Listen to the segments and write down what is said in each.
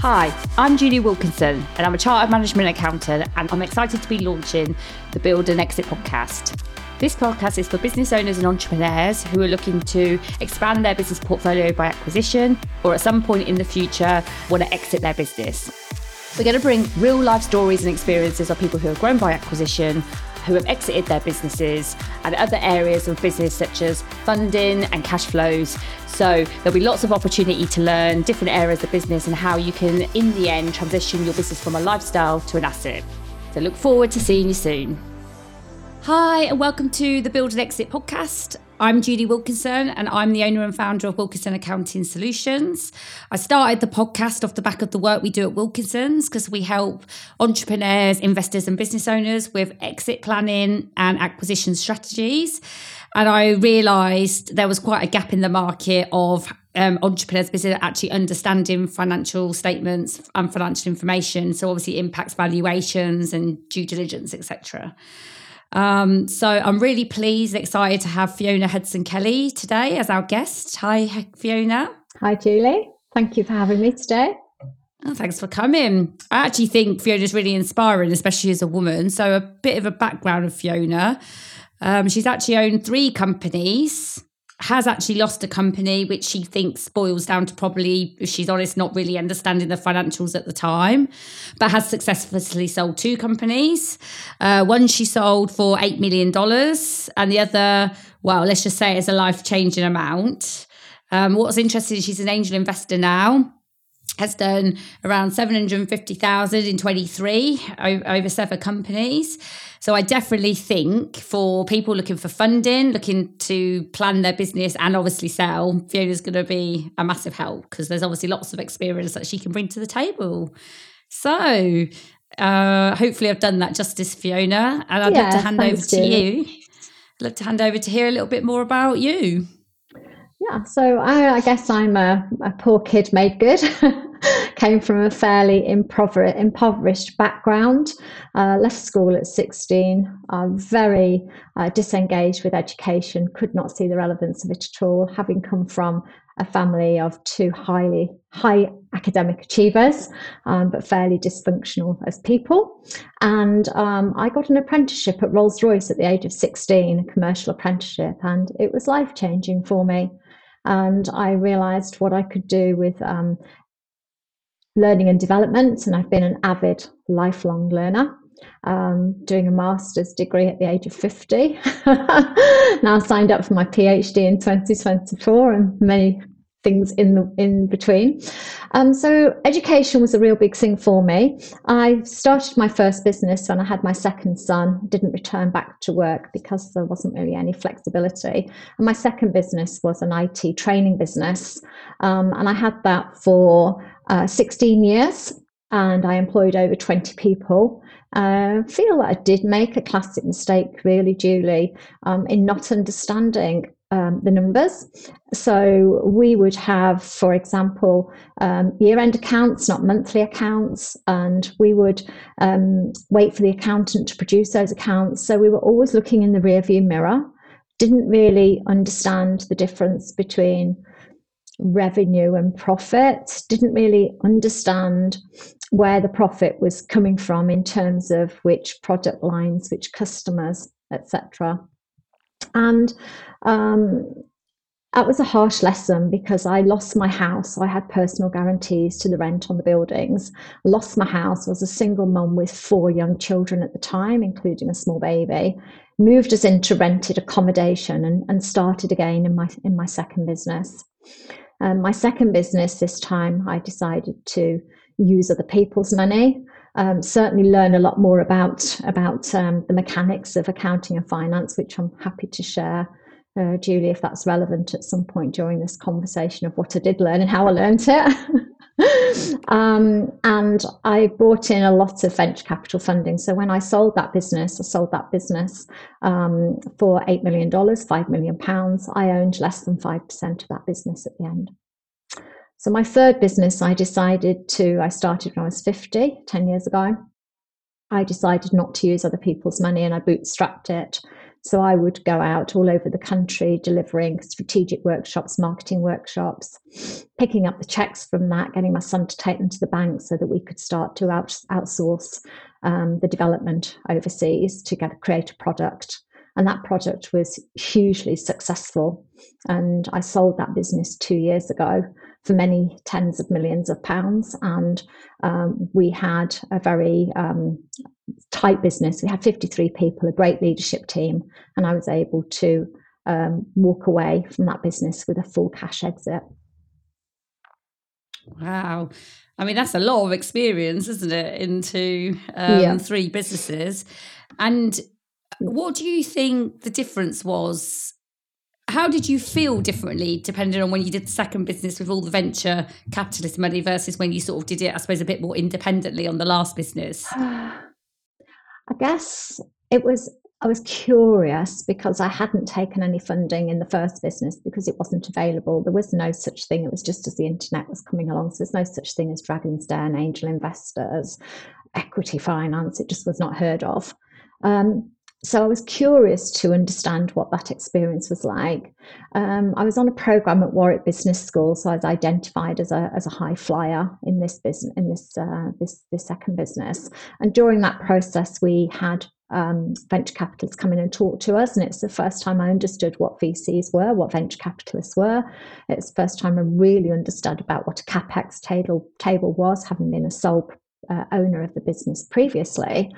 Hi, I'm Julie Wilkinson, and I'm a chartered management accountant, and I'm excited to be launching the Build and Exit podcast. This podcast is for business owners and entrepreneurs who are looking to expand their business portfolio by acquisition or at some point in the future want to exit their business. We're going to bring real life stories and experiences of people who have grown by acquisition, who have exited their businesses, and other areas of business such as funding and cash flows. So there'll be lots of opportunity to learn different areas of business and how you can, in the end, transition your business from a lifestyle to an asset. So look forward to seeing you soon. Hi, and welcome to the Build and Exit podcast. I'm Julie Wilkinson, and I'm the owner and founder of Wilkinson Accounting Solutions. I started the podcast off the back of the work we do at Wilkinson's because we help entrepreneurs, investors, and business owners with exit planning and acquisition strategies. And I realised there was quite a gap in the market of um, entrepreneurs business actually understanding financial statements and financial information. So obviously impacts valuations and due diligence, etc. Um, so I'm really pleased, excited to have Fiona Hudson Kelly today as our guest. Hi, Fiona. Hi, Julie. Thank you for having me today. Oh, thanks for coming. I actually think Fiona's really inspiring, especially as a woman. So, a bit of a background of Fiona. Um, she's actually owned three companies has actually lost a company, which she thinks boils down to probably, if she's honest, not really understanding the financials at the time, but has successfully sold two companies. Uh, one she sold for $8 million, and the other, well, let's just say it's a life changing amount. Um, what's interesting, is she's an angel investor now has done around 750,000 in 23 over seven companies. So I definitely think for people looking for funding, looking to plan their business and obviously sell, Fiona's going to be a massive help because there's obviously lots of experience that she can bring to the table. So uh, hopefully I've done that justice, Fiona. And I'd yeah, love to hand over to you. I'd love to hand over to hear a little bit more about you. Yeah, so I, I guess I'm a, a, poor kid made good. Came from a fairly impover- impoverished background. Uh, left school at 16. Uh, very uh, disengaged with education. Could not see the relevance of it at all. Having come from a family of two highly high academic achievers, um, but fairly dysfunctional as people. And um, I got an apprenticeship at Rolls Royce at the age of 16, a commercial apprenticeship, and it was life changing for me and I realized what I could do with um, learning and development. And I've been an avid lifelong learner. Um, doing a master's degree at the age of 50. now signed up for my PhD in 2024 and many things in the in between. Um, so education was a real big thing for me. I started my first business when I had my second son. Didn't return back to work because there wasn't really any flexibility. And my second business was an IT training business, um, and I had that for uh, 16 years. And I employed over 20 people. I uh, feel that I did make a classic mistake, really, Julie, um, in not understanding um, the numbers. So we would have, for example, um, year end accounts, not monthly accounts, and we would um, wait for the accountant to produce those accounts. So we were always looking in the rearview mirror, didn't really understand the difference between revenue and profits, didn't really understand where the profit was coming from in terms of which product lines, which customers, etc. And um, that was a harsh lesson because I lost my house. I had personal guarantees to the rent on the buildings. Lost my house. I was a single mum with four young children at the time, including a small baby. Moved us into rented accommodation and, and started again in my in my second business. Um, my second business this time, I decided to use other people's money um, certainly learn a lot more about about um, the mechanics of accounting and finance, which I'm happy to share, uh, Julie, if that's relevant at some point during this conversation of what I did learn and how I learned it. um, and I brought in a lot of venture capital funding. So when I sold that business, I sold that business um, for $8 million, £5 million. I owned less than 5% of that business at the end. So my third business, I decided to, I started when I was 50, 10 years ago. I decided not to use other people's money and I bootstrapped it. So I would go out all over the country delivering strategic workshops, marketing workshops, picking up the checks from that, getting my son to take them to the bank so that we could start to out, outsource um, the development overseas to get create a product. And that product was hugely successful. And I sold that business two years ago for many tens of millions of pounds. And um, we had a very um, tight business. We had 53 people, a great leadership team, and I was able to um, walk away from that business with a full cash exit. Wow. I mean, that's a lot of experience, isn't it, into um, yeah. three businesses. And what do you think the difference was how did you feel differently depending on when you did the second business with all the venture capitalist money versus when you sort of did it, I suppose, a bit more independently on the last business? I guess it was I was curious because I hadn't taken any funding in the first business because it wasn't available. There was no such thing. It was just as the internet was coming along. So there's no such thing as Dragon's Den, angel investors, equity finance. It just was not heard of. Um, so I was curious to understand what that experience was like. Um, I was on a program at Warwick Business School, so I was identified as a as a high flyer in this business in this uh, this this second business. And during that process, we had um, venture capitalists come in and talk to us, and it's the first time I understood what VCs were, what venture capitalists were. It's the first time I really understood about what a capex table table was, having been a sole uh, owner of the business previously.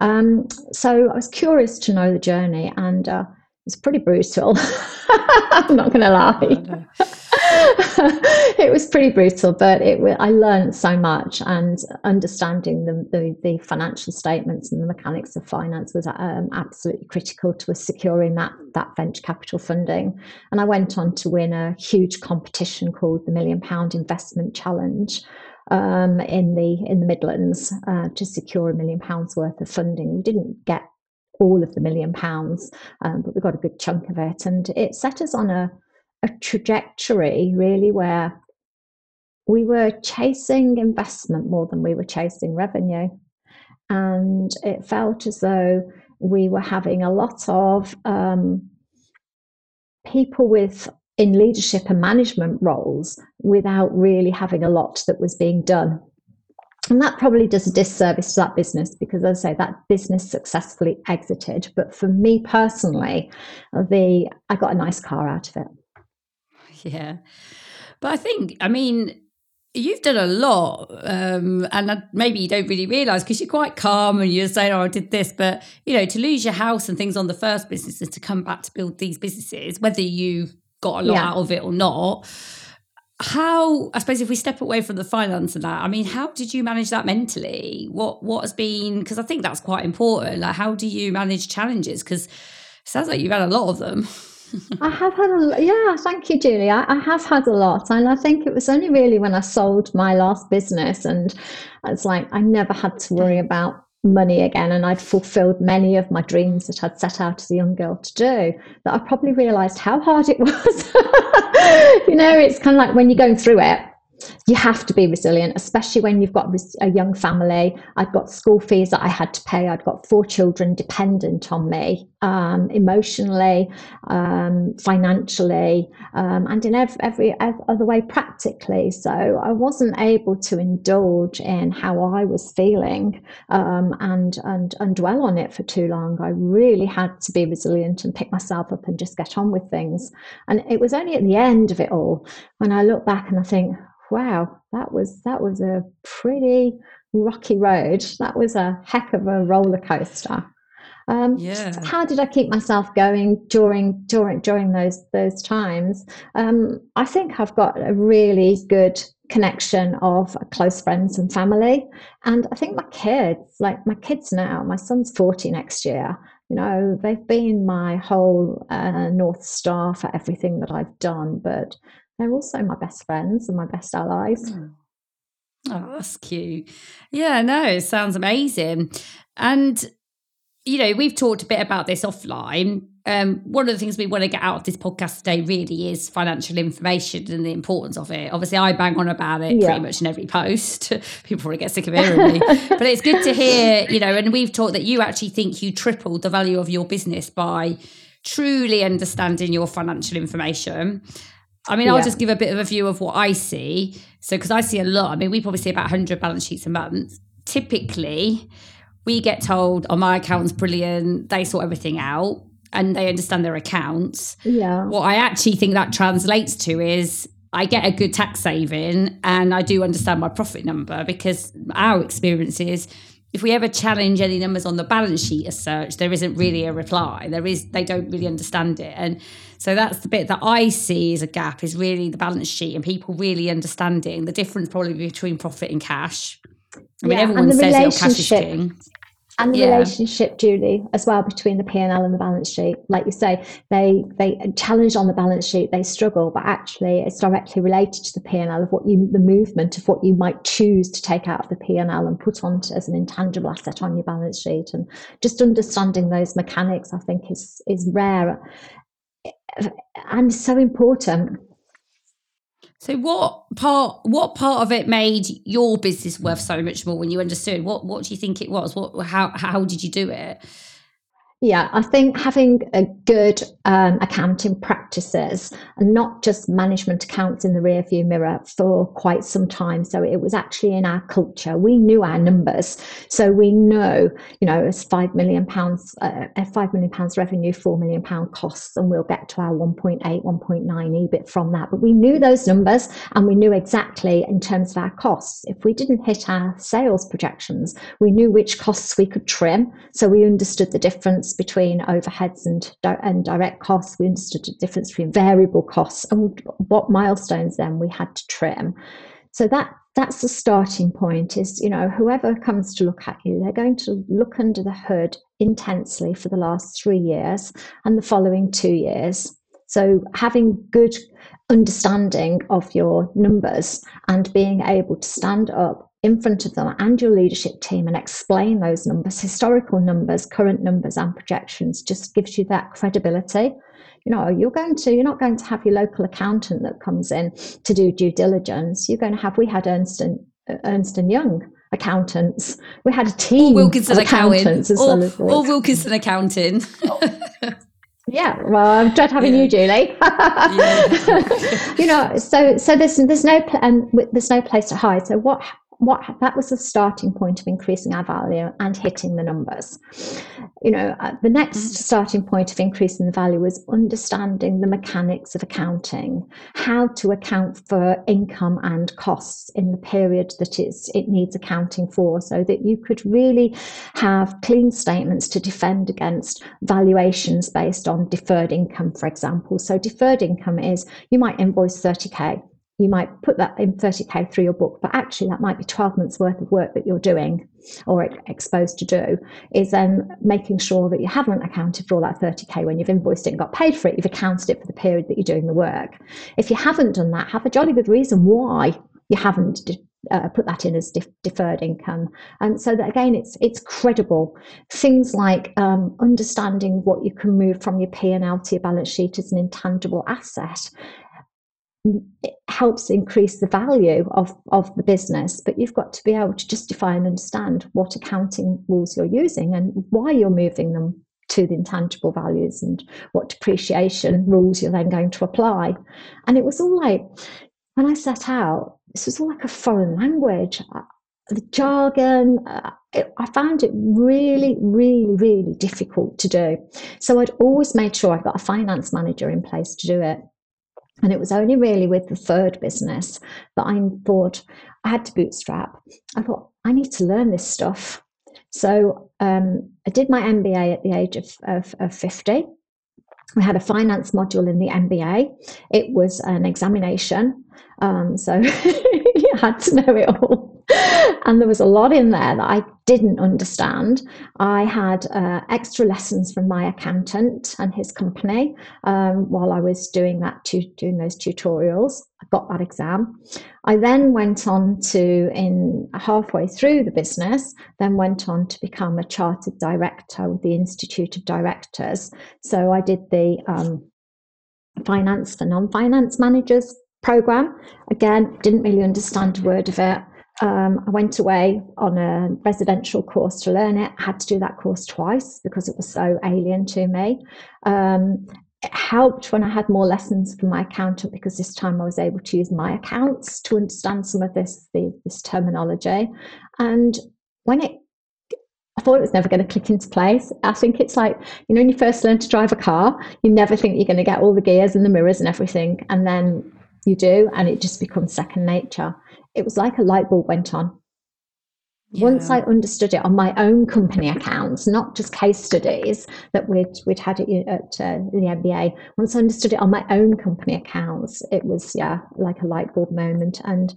Um, so I was curious to know the journey, and uh, it's pretty brutal. I'm not going to lie. it was pretty brutal, but it I learned so much, and understanding the, the, the financial statements and the mechanics of finance was um, absolutely critical to us securing that that venture capital funding. And I went on to win a huge competition called the Million Pound Investment Challenge, um, in the in the Midlands uh, to secure a million pounds worth of funding. We didn't get all of the million pounds, um, but we got a good chunk of it, and it set us on a a trajectory really where we were chasing investment more than we were chasing revenue, and it felt as though we were having a lot of um, people with in leadership and management roles without really having a lot that was being done. And that probably does a disservice to that business because, as I say, that business successfully exited. But for me personally, the I got a nice car out of it. Yeah, but I think, I mean, you've done a lot, um, and maybe you don't really realise because you're quite calm and you're saying, "Oh, I did this," but you know, to lose your house and things on the first business and to come back to build these businesses, whether you got a lot yeah. out of it or not. How I suppose if we step away from the finance and that, I mean, how did you manage that mentally? What what has been because I think that's quite important. Like, how do you manage challenges? Because sounds like you've had a lot of them. I have had a yeah, thank you, Julie. I, I, have had a lot, and I think it was only really when I sold my last business, and it's like I never had to worry mm. about money again and I'd fulfilled many of my dreams that I'd set out as a young girl to do that I probably realized how hard it was. you know, it's kind of like when you're going through it, you have to be resilient, especially when you've got a young family. I'd got school fees that I had to pay. I'd got four children dependent on me, um, emotionally, um, financially, um, and in every, every, other way practically. So I wasn't able to indulge in how I was feeling um, and, and, and dwell on it for too long. I really had to be resilient and pick myself up and just get on with things. And it was only at the end of it all when I look back and I think, wow, that was that was a pretty rocky road. That was a heck of a roller coaster. Um, yeah. How did I keep myself going during during during those those times? Um, I think I've got a really good connection of close friends and family, and I think my kids, like my kids now, my son's forty next year. You know, they've been my whole uh, north star for everything that I've done, but they're also my best friends and my best allies. Hmm. Oh, that's cute. Yeah, no, it sounds amazing. And, you know, we've talked a bit about this offline, um, one of the things we want to get out of this podcast today really is financial information and the importance of it. Obviously, I bang on about it yeah. pretty much in every post. People probably get sick of hearing me, but it's good to hear, you know. And we've talked that you actually think you tripled the value of your business by truly understanding your financial information. I mean, I'll just give a bit of a view of what I see. So, because I see a lot, I mean, we probably see about 100 balance sheets a month. Typically, we get told, oh, my account's brilliant, they sort everything out and they understand their accounts. Yeah. What I actually think that translates to is I get a good tax saving and I do understand my profit number because our experience is if we ever challenge any numbers on the balance sheet as such, there isn't really a reply. There is they don't really understand it. And so that's the bit that I see as a gap is really the balance sheet and people really understanding the difference probably between profit and cash. I mean, everyone says your cash is king and the yeah. relationship julie as well between the p&l and the balance sheet. Like you say they they challenge on the balance sheet they struggle but actually it's directly related to the p&l of what you the movement of what you might choose to take out of the p&l and put on as an intangible asset on your balance sheet. And just understanding those mechanics i think is is rare. And so important so what part what part of it made your business worth so much more when you understood? What what do you think it was? What how how did you do it? Yeah, I think having a good um, accounting practices and not just management accounts in the rearview mirror for quite some time. So it was actually in our culture. We knew our numbers, so we know, you know, it's five million pounds, uh, five million pounds revenue, four million pound costs, and we'll get to our 1.8, 1.9 EBIT from that. But we knew those numbers, and we knew exactly in terms of our costs. If we didn't hit our sales projections, we knew which costs we could trim, so we understood the difference between overheads and, and direct costs. We understood the difference between variable costs and what milestones then we had to trim. So that that's the starting point is you know whoever comes to look at you they're going to look under the hood intensely for the last 3 years and the following 2 years so having good understanding of your numbers and being able to stand up in front of them and your leadership team and explain those numbers, historical numbers, current numbers, and projections just gives you that credibility. You know, you're going to, you're not going to have your local accountant that comes in to do due diligence. You're going to have, we had Ernst and, Ernst and Young accountants. We had a team or Wilkinson of accountants as or, well as or Wilkinson accounting. Yeah, well, I'm glad having yeah. you, Julie. you know, so so there's there's no um, there's no place to hide. So what what that was the starting point of increasing our value and hitting the numbers you know uh, the next mm. starting point of increasing the value was understanding the mechanics of accounting how to account for income and costs in the period that it's, it needs accounting for so that you could really have clean statements to defend against valuations based on deferred income for example so deferred income is you might invoice 30k you might put that in 30k through your book, but actually that might be 12 months worth of work that you're doing or exposed to do. Is then making sure that you haven't accounted for all that 30k when you've invoiced it and got paid for it. You've accounted it for the period that you're doing the work. If you haven't done that, have a jolly good reason why you haven't uh, put that in as def- deferred income. And so that again, it's it's credible. Things like um, understanding what you can move from your P and L to your balance sheet as an intangible asset it helps increase the value of, of the business, but you've got to be able to justify and understand what accounting rules you're using and why you're moving them to the intangible values and what depreciation rules you're then going to apply. And it was all like, when I set out, this was all like a foreign language. Uh, the jargon, uh, I found it really, really, really difficult to do. So I'd always made sure I'd got a finance manager in place to do it. And it was only really with the third business that I thought I had to bootstrap. I thought, I need to learn this stuff. So um, I did my MBA at the age of, of, of 50. We had a finance module in the MBA. It was an examination. Um, so you had to know it all. And there was a lot in there that I didn't understand. I had uh, extra lessons from my accountant and his company um, while I was doing that, tu- doing those tutorials. I got that exam. I then went on to, in halfway through the business, then went on to become a chartered director with the Institute of Directors. So I did the um, finance for non-finance managers program. Again, didn't really understand a word of it. Um, I went away on a residential course to learn it. I had to do that course twice because it was so alien to me. Um, it helped when I had more lessons from my accountant because this time I was able to use my accounts to understand some of this the, this terminology. And when it I thought it was never going to click into place. I think it's like, you know, when you first learn to drive a car, you never think you're going to get all the gears and the mirrors and everything. And then you do, and it just becomes second nature. It was like a light bulb went on. Yeah. Once I understood it on my own company accounts, not just case studies that we'd we'd had at, at uh, the MBA. Once I understood it on my own company accounts, it was yeah like a light bulb moment. And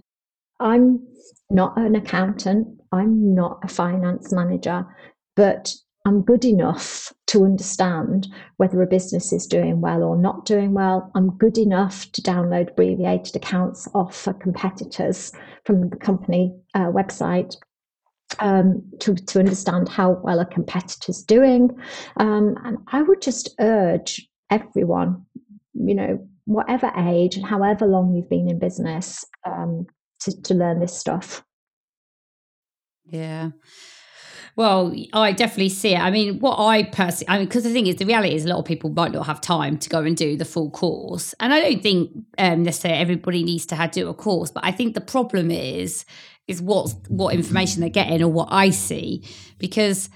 I'm not an accountant. I'm not a finance manager, but I'm good enough to understand whether a business is doing well or not doing well. I'm good enough to download abbreviated accounts off for competitors from the company uh, website um, to, to understand how well a competitor's doing. Um, and I would just urge everyone, you know, whatever age and however long you've been in business, um, to, to learn this stuff. Yeah. Well, I definitely see it. I mean, what I personally, I mean, because the thing is, the reality is a lot of people might not have time to go and do the full course. And I don't think um, necessarily everybody needs to do a course, but I think the problem is, is what, what information they're getting or what I see. Because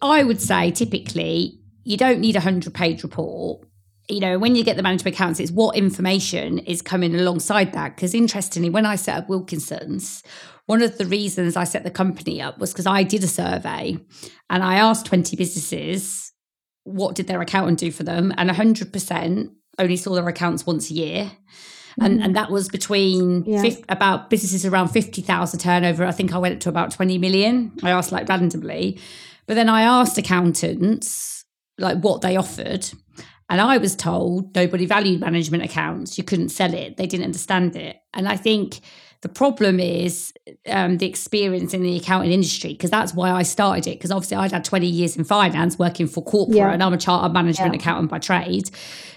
I would say typically you don't need a 100 page report you know, when you get the management accounts, it's what information is coming alongside that. Because interestingly, when I set up Wilkinson's, one of the reasons I set the company up was because I did a survey and I asked 20 businesses what did their accountant do for them, and 100% only saw their accounts once a year. And, mm. and that was between yeah. 50, about businesses around 50,000 turnover. I think I went up to about 20 million. I asked like randomly. But then I asked accountants like what they offered. And I was told nobody valued management accounts. You couldn't sell it. They didn't understand it. And I think the problem is um, the experience in the accounting industry, because that's why I started it. Because obviously, I'd had 20 years in finance working for corporate, yeah. and I'm a chartered management yeah. accountant by trade.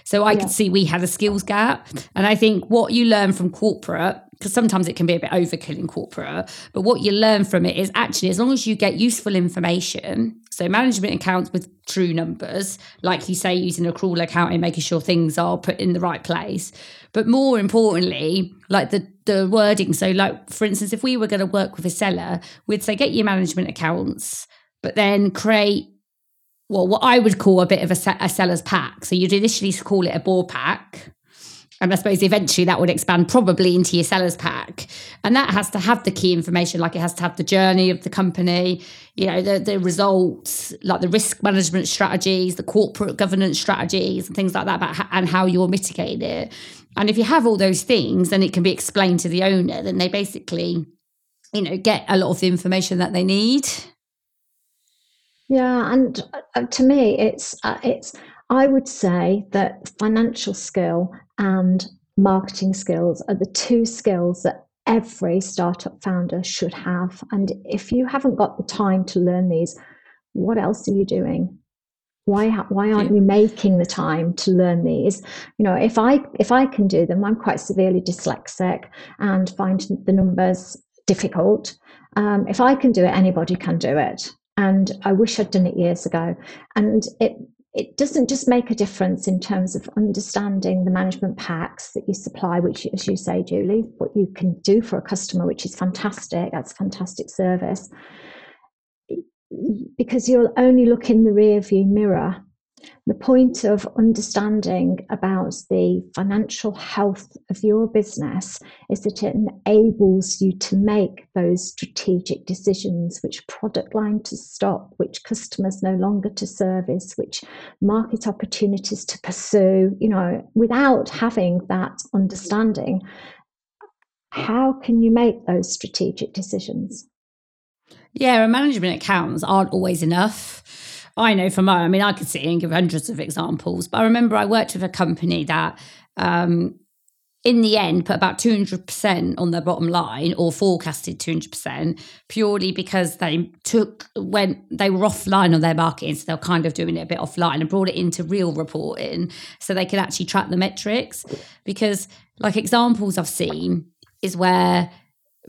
So I yeah. could see we had a skills gap. And I think what you learn from corporate, because sometimes it can be a bit overkill in corporate, but what you learn from it is actually as long as you get useful information, so management accounts with true numbers, like you say, using a accrual accounting, and making sure things are put in the right place. But more importantly, like the the wording. So, like for instance, if we were going to work with a seller, we'd say get your management accounts, but then create well what I would call a bit of a, a seller's pack. So you'd initially call it a board pack. And I suppose eventually that would expand probably into your seller's pack. And that has to have the key information, like it has to have the journey of the company, you know, the, the results, like the risk management strategies, the corporate governance strategies, and things like that, about, and how you're mitigating it. And if you have all those things, then it can be explained to the owner, then they basically, you know, get a lot of the information that they need. Yeah, and uh, to me, it's uh, it's. I would say that financial skill and marketing skills are the two skills that every startup founder should have. And if you haven't got the time to learn these, what else are you doing? why why aren't you making the time to learn these? You know if i if i can do them i'm quite severely dyslexic and find the numbers difficult. Um, if i can do it anybody can do it. And i wish i'd done it years ago. And it it doesn't just make a difference in terms of understanding the management packs that you supply, which, as you say, Julie, what you can do for a customer, which is fantastic. That's fantastic service because you'll only look in the rear view mirror. The point of understanding about the financial health of your business is that it enables you to make those strategic decisions which product line to stop, which customers no longer to service, which market opportunities to pursue. You know, without having that understanding, how can you make those strategic decisions? Yeah, and management accounts aren't always enough. I know from my, I mean, I could sit here and give hundreds of examples, but I remember I worked with a company that um, in the end put about 200% on their bottom line or forecasted 200% purely because they took when they were offline on their marketing so they're kind of doing it a bit offline and brought it into real reporting so they could actually track the metrics. Because like examples i've seen is where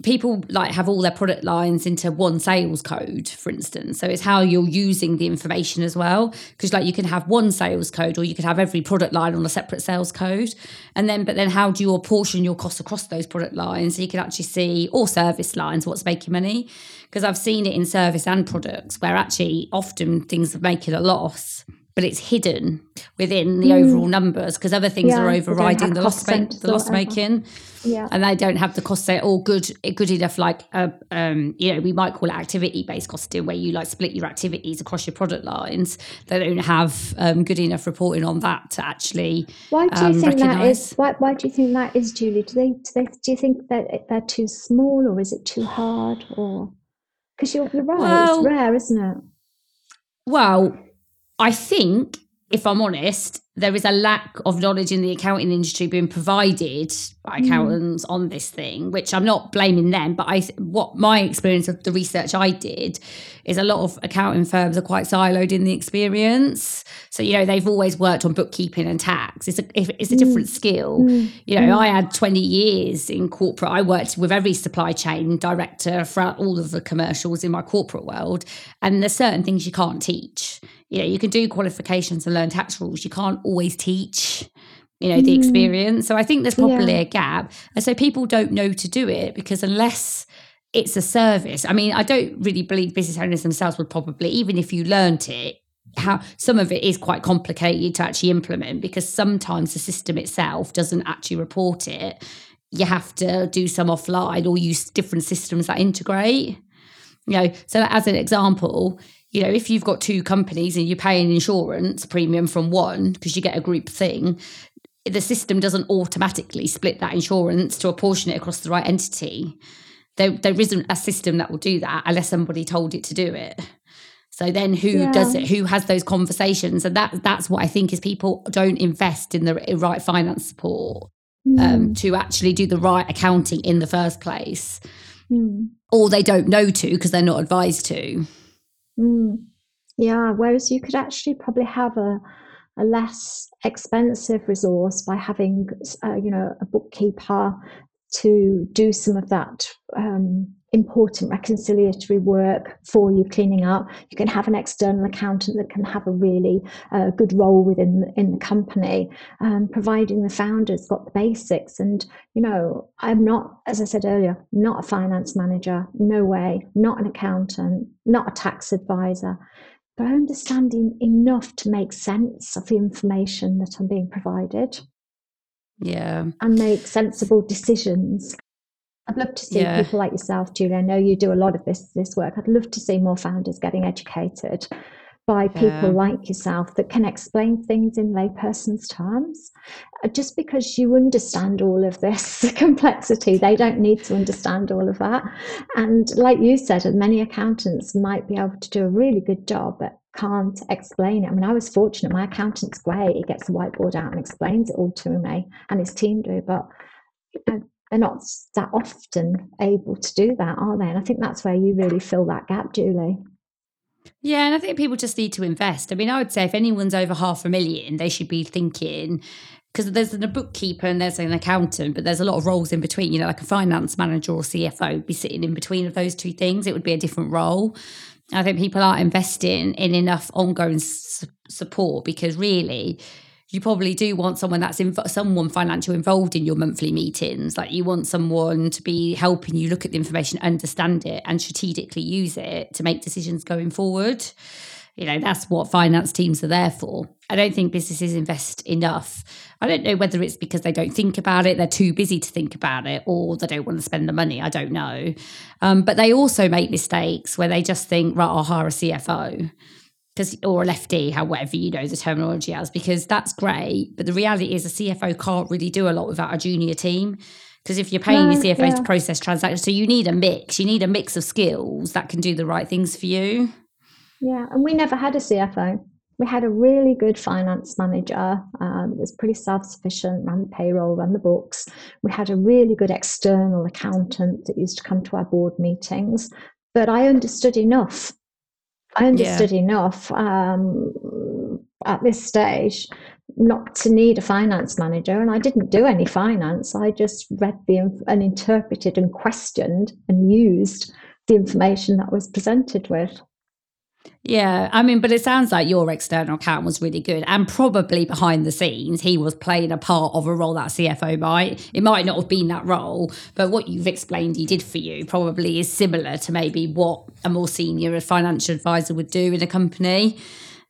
people like have all their product lines into one sales code for instance. So it's how you're using the information as well. Because like you can have one sales code or you could have every product line on a separate sales code. And then but then how do you apportion your costs across those product lines so you can actually see or service lines what's making money? Because i've seen it in service and products where actually often things are making a loss but it's hidden within the mm. overall numbers because other things yeah, are overriding the loss, ma- the loss making. Yeah. And they don't have the cost. Set or good good enough like uh, um, you know we might call it activity based costing where you like split your activities across your product lines. They don't have um, good enough reporting on that to actually why do you um, think recognize. that is? why, why do you think that is Julie? Do they, do they do you think that they're too small or is it too hard or? Because you're, you're right well, it's rare isn't it? Well I think, if I'm honest, there is a lack of knowledge in the accounting industry being provided by mm. accountants mm. on this thing, which I'm not blaming them, but I what my experience of the research I did is a lot of accounting firms are quite siloed in the experience. So you know they've always worked on bookkeeping and tax. It's a it's a mm. different skill. Mm. You know, mm. I had 20 years in corporate. I worked with every supply chain director throughout all of the commercials in my corporate world, and there's certain things you can't teach you know you can do qualifications and learn tax rules. You can't always teach you know the mm. experience. So i think there's probably yeah. a gap. And so people don't know to do it because unless it's a service i mean i don't really believe business owners themselves would probably even if you learnt it how some of it is quite complicated to actually implement because sometimes the system itself doesn't actually report it. You have to do some offline or use different systems that integrate you know. So as an example you know, if you've got two companies and you pay an insurance premium from one because you get a group thing, the system doesn't automatically split that insurance to apportion it across the right entity. There, there isn't a system that will do that unless somebody told it to do it. So then who yeah. does it? Who has those conversations? And that that's what I think is people don't invest in the right finance support mm. um, to actually do the right accounting in the first place. Mm. Or they don't know to because they're not advised to. Mm. Yeah, whereas you could actually probably have a, a less expensive resource by having, uh, you know, a bookkeeper to do some of that um, important reconciliatory work for you cleaning up. You can have an external accountant that can have a really uh, good role within in the company, um, providing the founders got the basics. And you know, I'm not, as I said earlier, not a finance manager, no way, not an accountant, not a tax advisor. But understanding enough to make sense of the information that I'm being provided. Yeah. And make sensible decisions I'd love to see yeah. people like yourself, Julie. I know you do a lot of this this work. I'd love to see more founders getting educated by people yeah. like yourself that can explain things in layperson's terms. Uh, just because you understand all of this complexity, they don't need to understand all of that. And like you said, many accountants might be able to do a really good job, but can't explain it. I mean, I was fortunate. My accountant's great. He gets the whiteboard out and explains it all to me, and his team do. But they're not that often able to do that, are they? And I think that's where you really fill that gap, Julie. Yeah, and I think people just need to invest. I mean, I would say if anyone's over half a million, they should be thinking because there's a bookkeeper and there's an accountant, but there's a lot of roles in between. You know, like a finance manager or CFO would be sitting in between of those two things. It would be a different role. I think people aren't investing in enough ongoing support because really you probably do want someone that's in, someone financial involved in your monthly meetings. Like you want someone to be helping you look at the information, understand it, and strategically use it to make decisions going forward. You know, that's what finance teams are there for. I don't think businesses invest enough. I don't know whether it's because they don't think about it, they're too busy to think about it, or they don't want to spend the money. I don't know. Um, but they also make mistakes where they just think, right, I'll hire a CFO because or a lefty, however you know the terminology as, because that's great. But the reality is a CFO can't really do a lot without a junior team Because if you're paying your Right, CFO to process transactions, so you need a mix. You need a mix of skills that can do the right things for you. Yeah, and we never had a CFO. We had a really good finance manager um, that was pretty self sufficient, ran the payroll, ran the books. We had a really good external accountant that used to come to our board meetings. But I understood enough. I understood enough um, at this stage not to need a finance manager. And I didn't do any finance. I just read the inf- and interpreted and questioned and used the information that was presented with. Yeah, I mean, but it sounds like your external account was really good, and probably behind the scenes, he was playing a part of a role that CFO might. It might not have been that role, but what you've explained he did for you probably is similar to maybe what a more senior financial advisor would do in a company.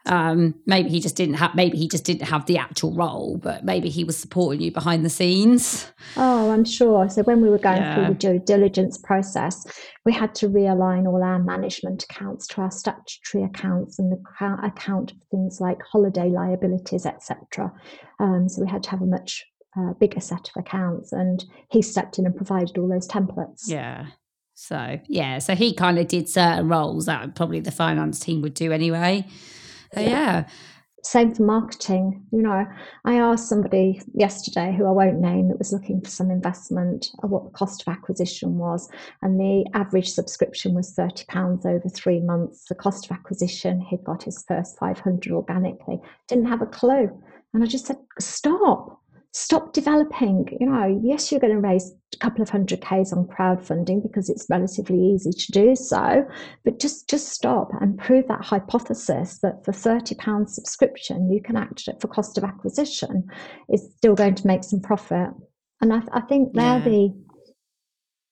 Um, maybe he just didn't have. Maybe he just didn't have the actual role, but maybe he was supporting you behind the scenes. Oh, I'm sure. So when we were going Yeah. through the due diligence process, we had to realign all our management accounts to our statutory accounts and the account, of things like holiday liabilities, etc. Um, so we had to have a much uh, bigger set of accounts, and he stepped in and provided all those templates. Yeah. So yeah, so he kind of did certain roles that probably the finance team would do anyway. So, yeah. Same for marketing. You know, I asked somebody yesterday who I won't name that was looking for some investment of what the cost of acquisition was, and the average subscription was thirty pounds over three months. The cost of acquisition, he'd got his first five hundred organically. Didn't have a clue, and I just said, "Stop." Stop developing. You know, yes, you're going to raise a couple of hundred Ks on crowdfunding because it's relatively easy to do so, but just just stop and prove that hypothesis that for 30 pounds subscription you can actually for cost of acquisition is still going to make some profit and i, I think they're Yeah. the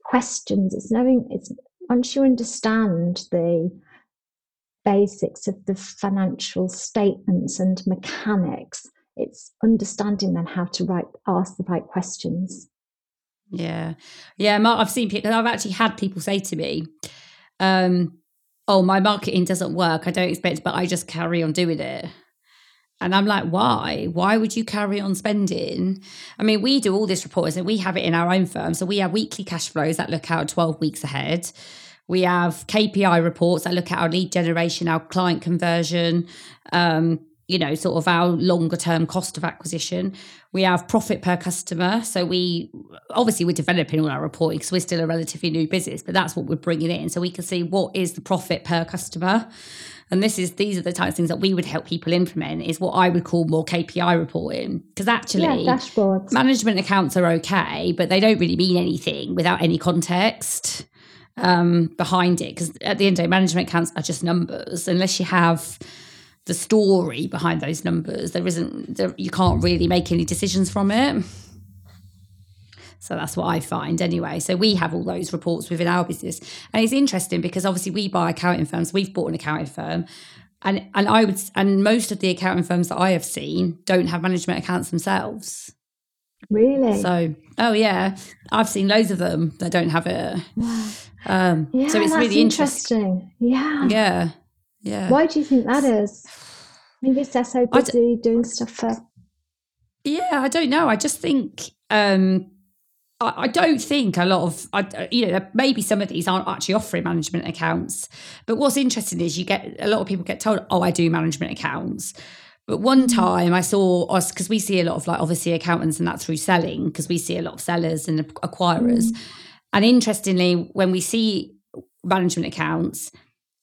questions it's knowing it's once you understand the basics of the financial statements and mechanics it's understanding then how to write ask the right questions Yeah, yeah. I've seen people. I've actually had people say to me, um, "Oh, my marketing doesn't work. I don't expect, but I just carry on doing it." And I'm like, "Why? Why would you carry on spending?" I mean, we do all this reporting, and we have it in our own firm. So we have weekly cash flows that look out 12 weeks ahead. We have KPI reports that look at our lead generation, our client conversion, um, you know, sort of our longer term cost of acquisition. We have profit per customer. So we obviously we're developing all our reporting because we're still a relatively new business, but that's what we're bringing in. So we can see what is the profit per customer. And this is these are the types of things that we would help people implement is what I would call more KPI reporting. Because actually yeah dashboards management accounts are okay, but they don't really mean anything without any context um, behind it. Because at the end of the day, management accounts are just numbers. Unless you have the story behind those numbers, there isn't. There, you can't really make any decisions from it. So that's what I find anyway. So we have all those reports within our business, and it's interesting because obviously we buy accounting firms. We've bought an accounting firm, and and I would and most of the accounting firms that I have seen don't have management accounts themselves. really So, oh yeah, I've seen loads of them that don't have it. Wow. Um, yeah so it's that's really interesting. interesting yeah Yeah, yeah, Why do you think that is? Maybe they're so I d- busy doing stuff for. yeah. I don't know. I just think um, I, I don't think a lot of I, you know maybe some of these aren't actually offering management accounts. But what's interesting is you get a lot of people get told, "Oh, I do management accounts." But one time I saw us because we see a lot of like obviously accountants and that through selling because we see a lot of sellers and acquirers. And interestingly, when we see management accounts,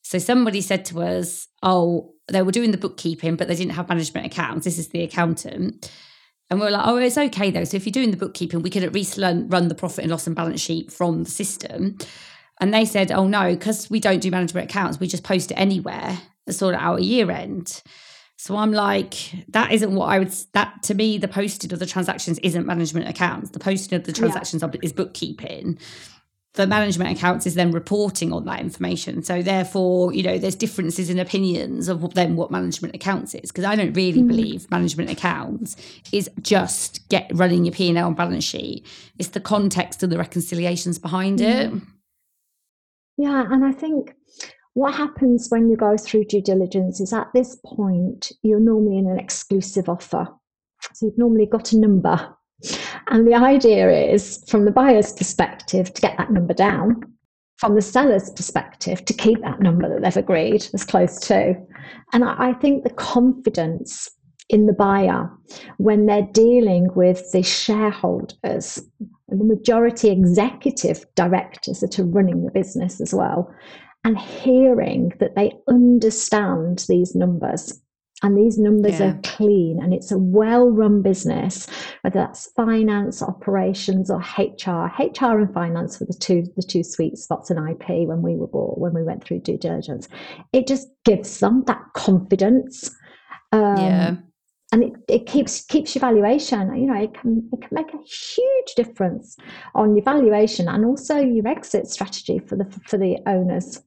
so somebody said to us, "Oh, they were doing the bookkeeping, but they didn't have management accounts." This is the accountant, and we are like, "Oh, it's okay though. So if you're doing the bookkeeping, we could at least learn, run the profit and loss and balance sheet from the system." And they said, "Oh no, because we don't do management accounts, we just post it anywhere and sort it out at year end." So I'm like, that isn't what I would. That to me, the posting of the transactions isn't management accounts. The posting of the transactions are is bookkeeping. The management accounts is then reporting on that information. So therefore, you know, there's differences in opinions of then what management accounts is. Because I don't really mm. believe management accounts is just get running your P and L and balance sheet. It's the context and the reconciliations behind it. Mm. Yeah, and I think what happens when you go through due diligence is at this point, you're normally in an exclusive offer. So you've normally got a number. And the idea is, from the buyer's perspective, to get that number down. From the seller's perspective, to keep that number that they've agreed as close to. And I, I think the confidence in the buyer when they're dealing with the shareholders the majority executive directors that are running the business as well and hearing that they understand these numbers and these numbers yeah. are clean and it's a well run business whether that's finance operations or hr hr and finance were the two the two sweet spots in ip when we were bought when we went through due diligence. It just gives them that confidence um, yeah. and it, it keeps keeps your valuation you know it can it can make a huge difference on your valuation and also your exit strategy for the for the owners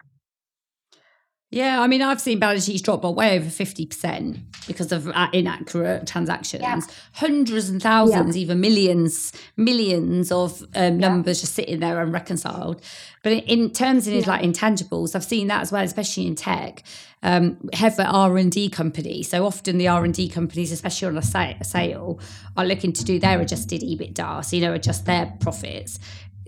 yeah, I mean, I've seen balance sheets drop by way over 50% because of uh, inaccurate transactions. Yeah. Hundreds and thousands, yeah. even millions, millions of um, numbers yeah. just sitting there unreconciled. But in terms of like intangibles, I've seen that as well, especially in tech. Um, have an R&D company. So often the R&D companies, especially on a, sa- a sale, are looking to do their adjusted EBITDA, so, you know, adjust their profits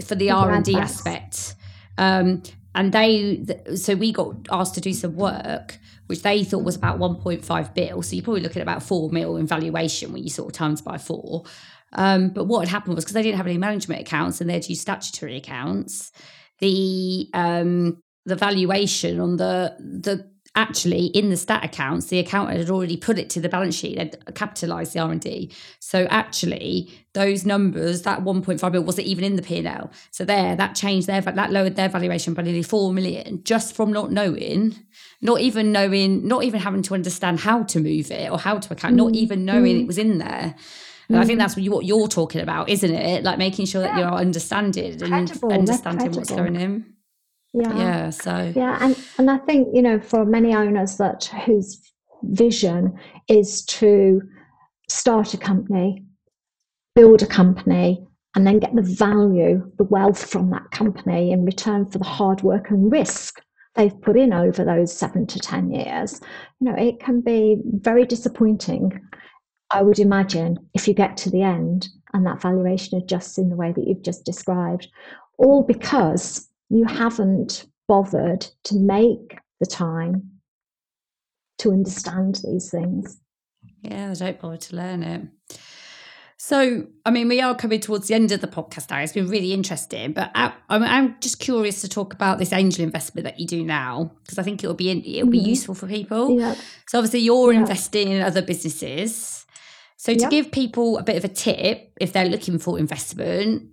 for the R&D aspect. Um, and they so we got asked to do some work which they thought was about 1.5 bill so you're probably looking at about 4 mil in valuation when you sort of times by four. Um, but what had happened was because they didn't have any management accounts and they'd used statutory accounts the um, the valuation on the the actually in the stat accounts the accountant had already put it to the balance sheet they'd capitalized the r&d so actually those numbers that 1.5 bill wasn't even in the p&l so there that changed their that lowered their valuation by nearly 4 million just from not knowing not even knowing not even having to understand how to move it or how to account mm. not even knowing mm. it was in there and I think mm. that's what, you, what you're talking about, isn't it? Like making sure yeah. that you're understanding and understanding what's going in. Yeah. Yeah. So yeah, and and I think you know for many owners that whose vision is to start a company, build a company, and then get the value, the wealth from that company in return for the hard work and risk they've put in over those seven to ten years. You know, it can be very disappointing. I would imagine if you get to the end and that valuation adjusts in the way that you've just described, all because you haven't bothered to make the time to understand these things. Yeah, I don't bother to learn it. So, I mean, we are coming towards the end of the podcast now. It's been really interesting, but I, am just curious to talk about this angel investment that you do now because I think it'll be it'll be mm-hmm. useful for people. Yeah. So, obviously, you're yeah. investing in other businesses. So, to yeah. give people a bit of a tip if they're looking for investment,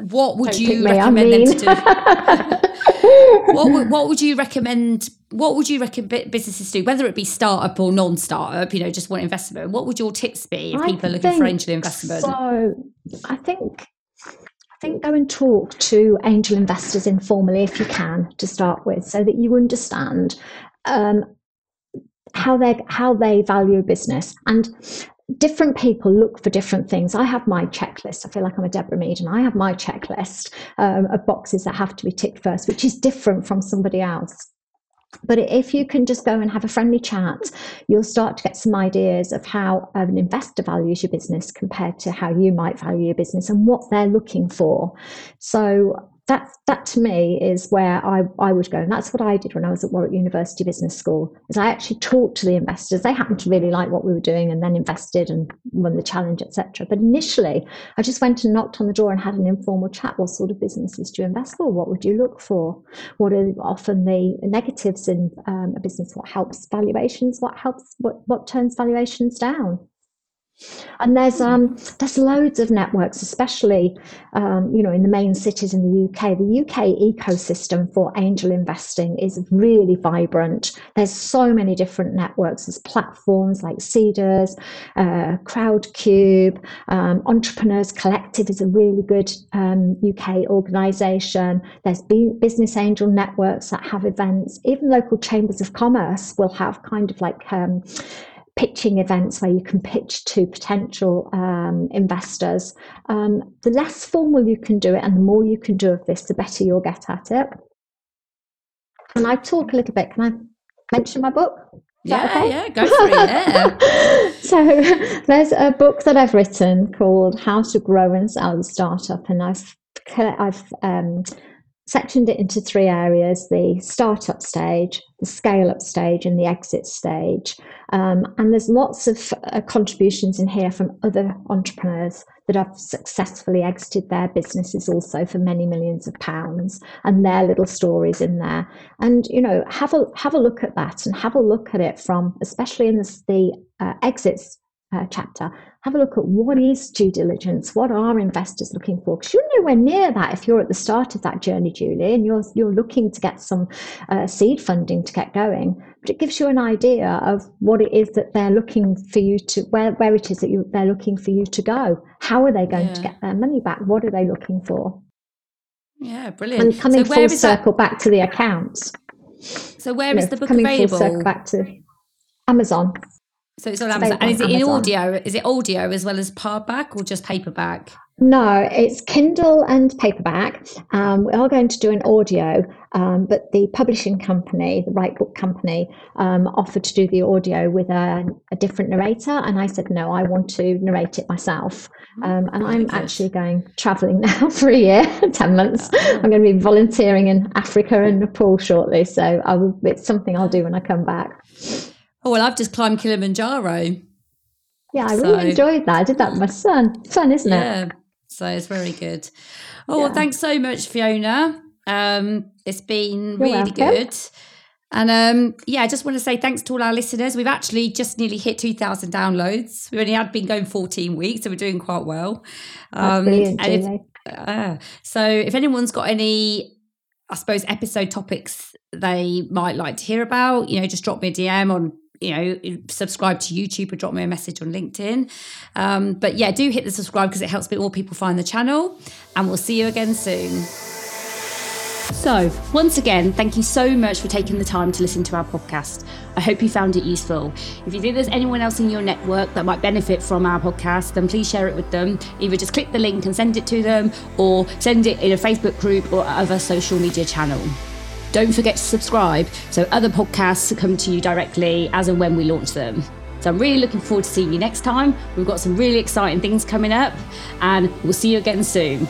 what would Don't you recommend them to do? what, would, what would you recommend? What would you recommend businesses do, whether it be startup or non-startup? You know, just want investment. What would your tips be if I people are looking for angel investment? So, I think I think go and talk to angel investors informally if you can to start with, so that you understand um, how they how they value a business. And different people look for different things. I have my checklist. I feel like I'm a Deborah Meaden, and I have my checklist um, of boxes that have to be ticked first, which is different from somebody else. But if you can just go and have a friendly chat, you'll start to get some ideas of how an investor values your business compared to how you might value your business and what they're looking for. So that that to me is where I, I would go. And that's what I did when I was at Warwick University Business School is I actually talked to the investors. They happened to really like what we were doing and then invested and won the challenge etc but initially I just went and knocked on the door and had an informal chat. What sort of businesses do you invest for? What would you look for? What are often the negatives in um, a business? What helps valuations? What helps what, what turns valuations down and there's um, there's loads of networks, especially um, you know in the main cities in the UK. The UK ecosystem for angel investing is really vibrant. There's so many different networks. There's platforms like Seedrs, uh, Crowdcube, um, Entrepreneurs Collective is a really good UK um, organisation. There's business angel networks that have events. Even local chambers of commerce will have kind of like um, pitching events where you can pitch to potential um, investors. Um, the less formal you can do it and the more you can do of this, the better you'll get at it. And I talk a little bit. Can I mention my book? Yeah, okay? yeah, go for it. Yeah. so there's a book that I've written called How to Grow and Sell a Startup, and I've I've um, sectioned it into three areas the startup stage, the scale up stage, and the exit stage. Um, and there's lots of uh, contributions in here from other entrepreneurs that have successfully exited their businesses also for many millions of pounds and their little stories in there. And, you know, have a, have a look at that and have a look at it from, especially in the, the uh, exits uh, chapter, have a look at what is due diligence, what are investors looking for? Because you're nowhere near that if you're at the start of that journey, Julie, and you're you're looking to get some uh, seed funding to get going. But it gives you an idea of what it is that they're looking for you to where where it is that you, they're looking for you to go. How are they going yeah. to get their money back? What are they looking for? Yeah, brilliant. And coming so full circle that... back to the accounts. So where you is know, the book coming available? Full circle back to Amazon. So it's on Amazon. And is it Amazon. in audio? Is it audio as well as paperback or just paperback? No, it's Kindle and paperback. Um, we are going to do an audio, um, but the publishing company, the Right Book Company, um, offered to do the audio with a, a, different narrator, and I said no, I want to narrate it myself. Mm-hmm. Um, and I'm actually going travelling now for a year, ten months. Oh. I'm going to be volunteering in Africa and Nepal shortly, so will, it's something I'll do when I come back. Oh well, I've just climbed Kilimanjaro. Yeah, I so, really enjoyed that. I did that with my son. Fun, isn't yeah, it? So it's very good. Oh, yeah. well, thanks so much, Fiona. Um, it's been You're really welcome. good. And um, yeah, I just want to say thanks to all our listeners. We've actually just nearly hit 2,000 downloads. We only had been going 14 weeks, so we're doing quite well. Um, brilliant, if, uh, so if anyone's got any, I suppose, episode topics they might like to hear about, you know, just drop me a DM on you know, subscribe to YouTube or drop me a message on LinkedIn. Um, but yeah, do hit the subscribe because it helps more people find the channel. And we'll see you again soon. So, once again, thank you so much for taking the time to listen to our podcast. I hope you found it useful. If you think there's anyone else in your network that might benefit from our podcast, then please share it with them. Either just click the link and send it to them, or send it in a Facebook group or other social media channel. Don't forget to subscribe so other podcasts come to you directly as and when we launch them. So I'm really looking forward to seeing you next time. We've got some really exciting things coming up, and we'll see you again soon.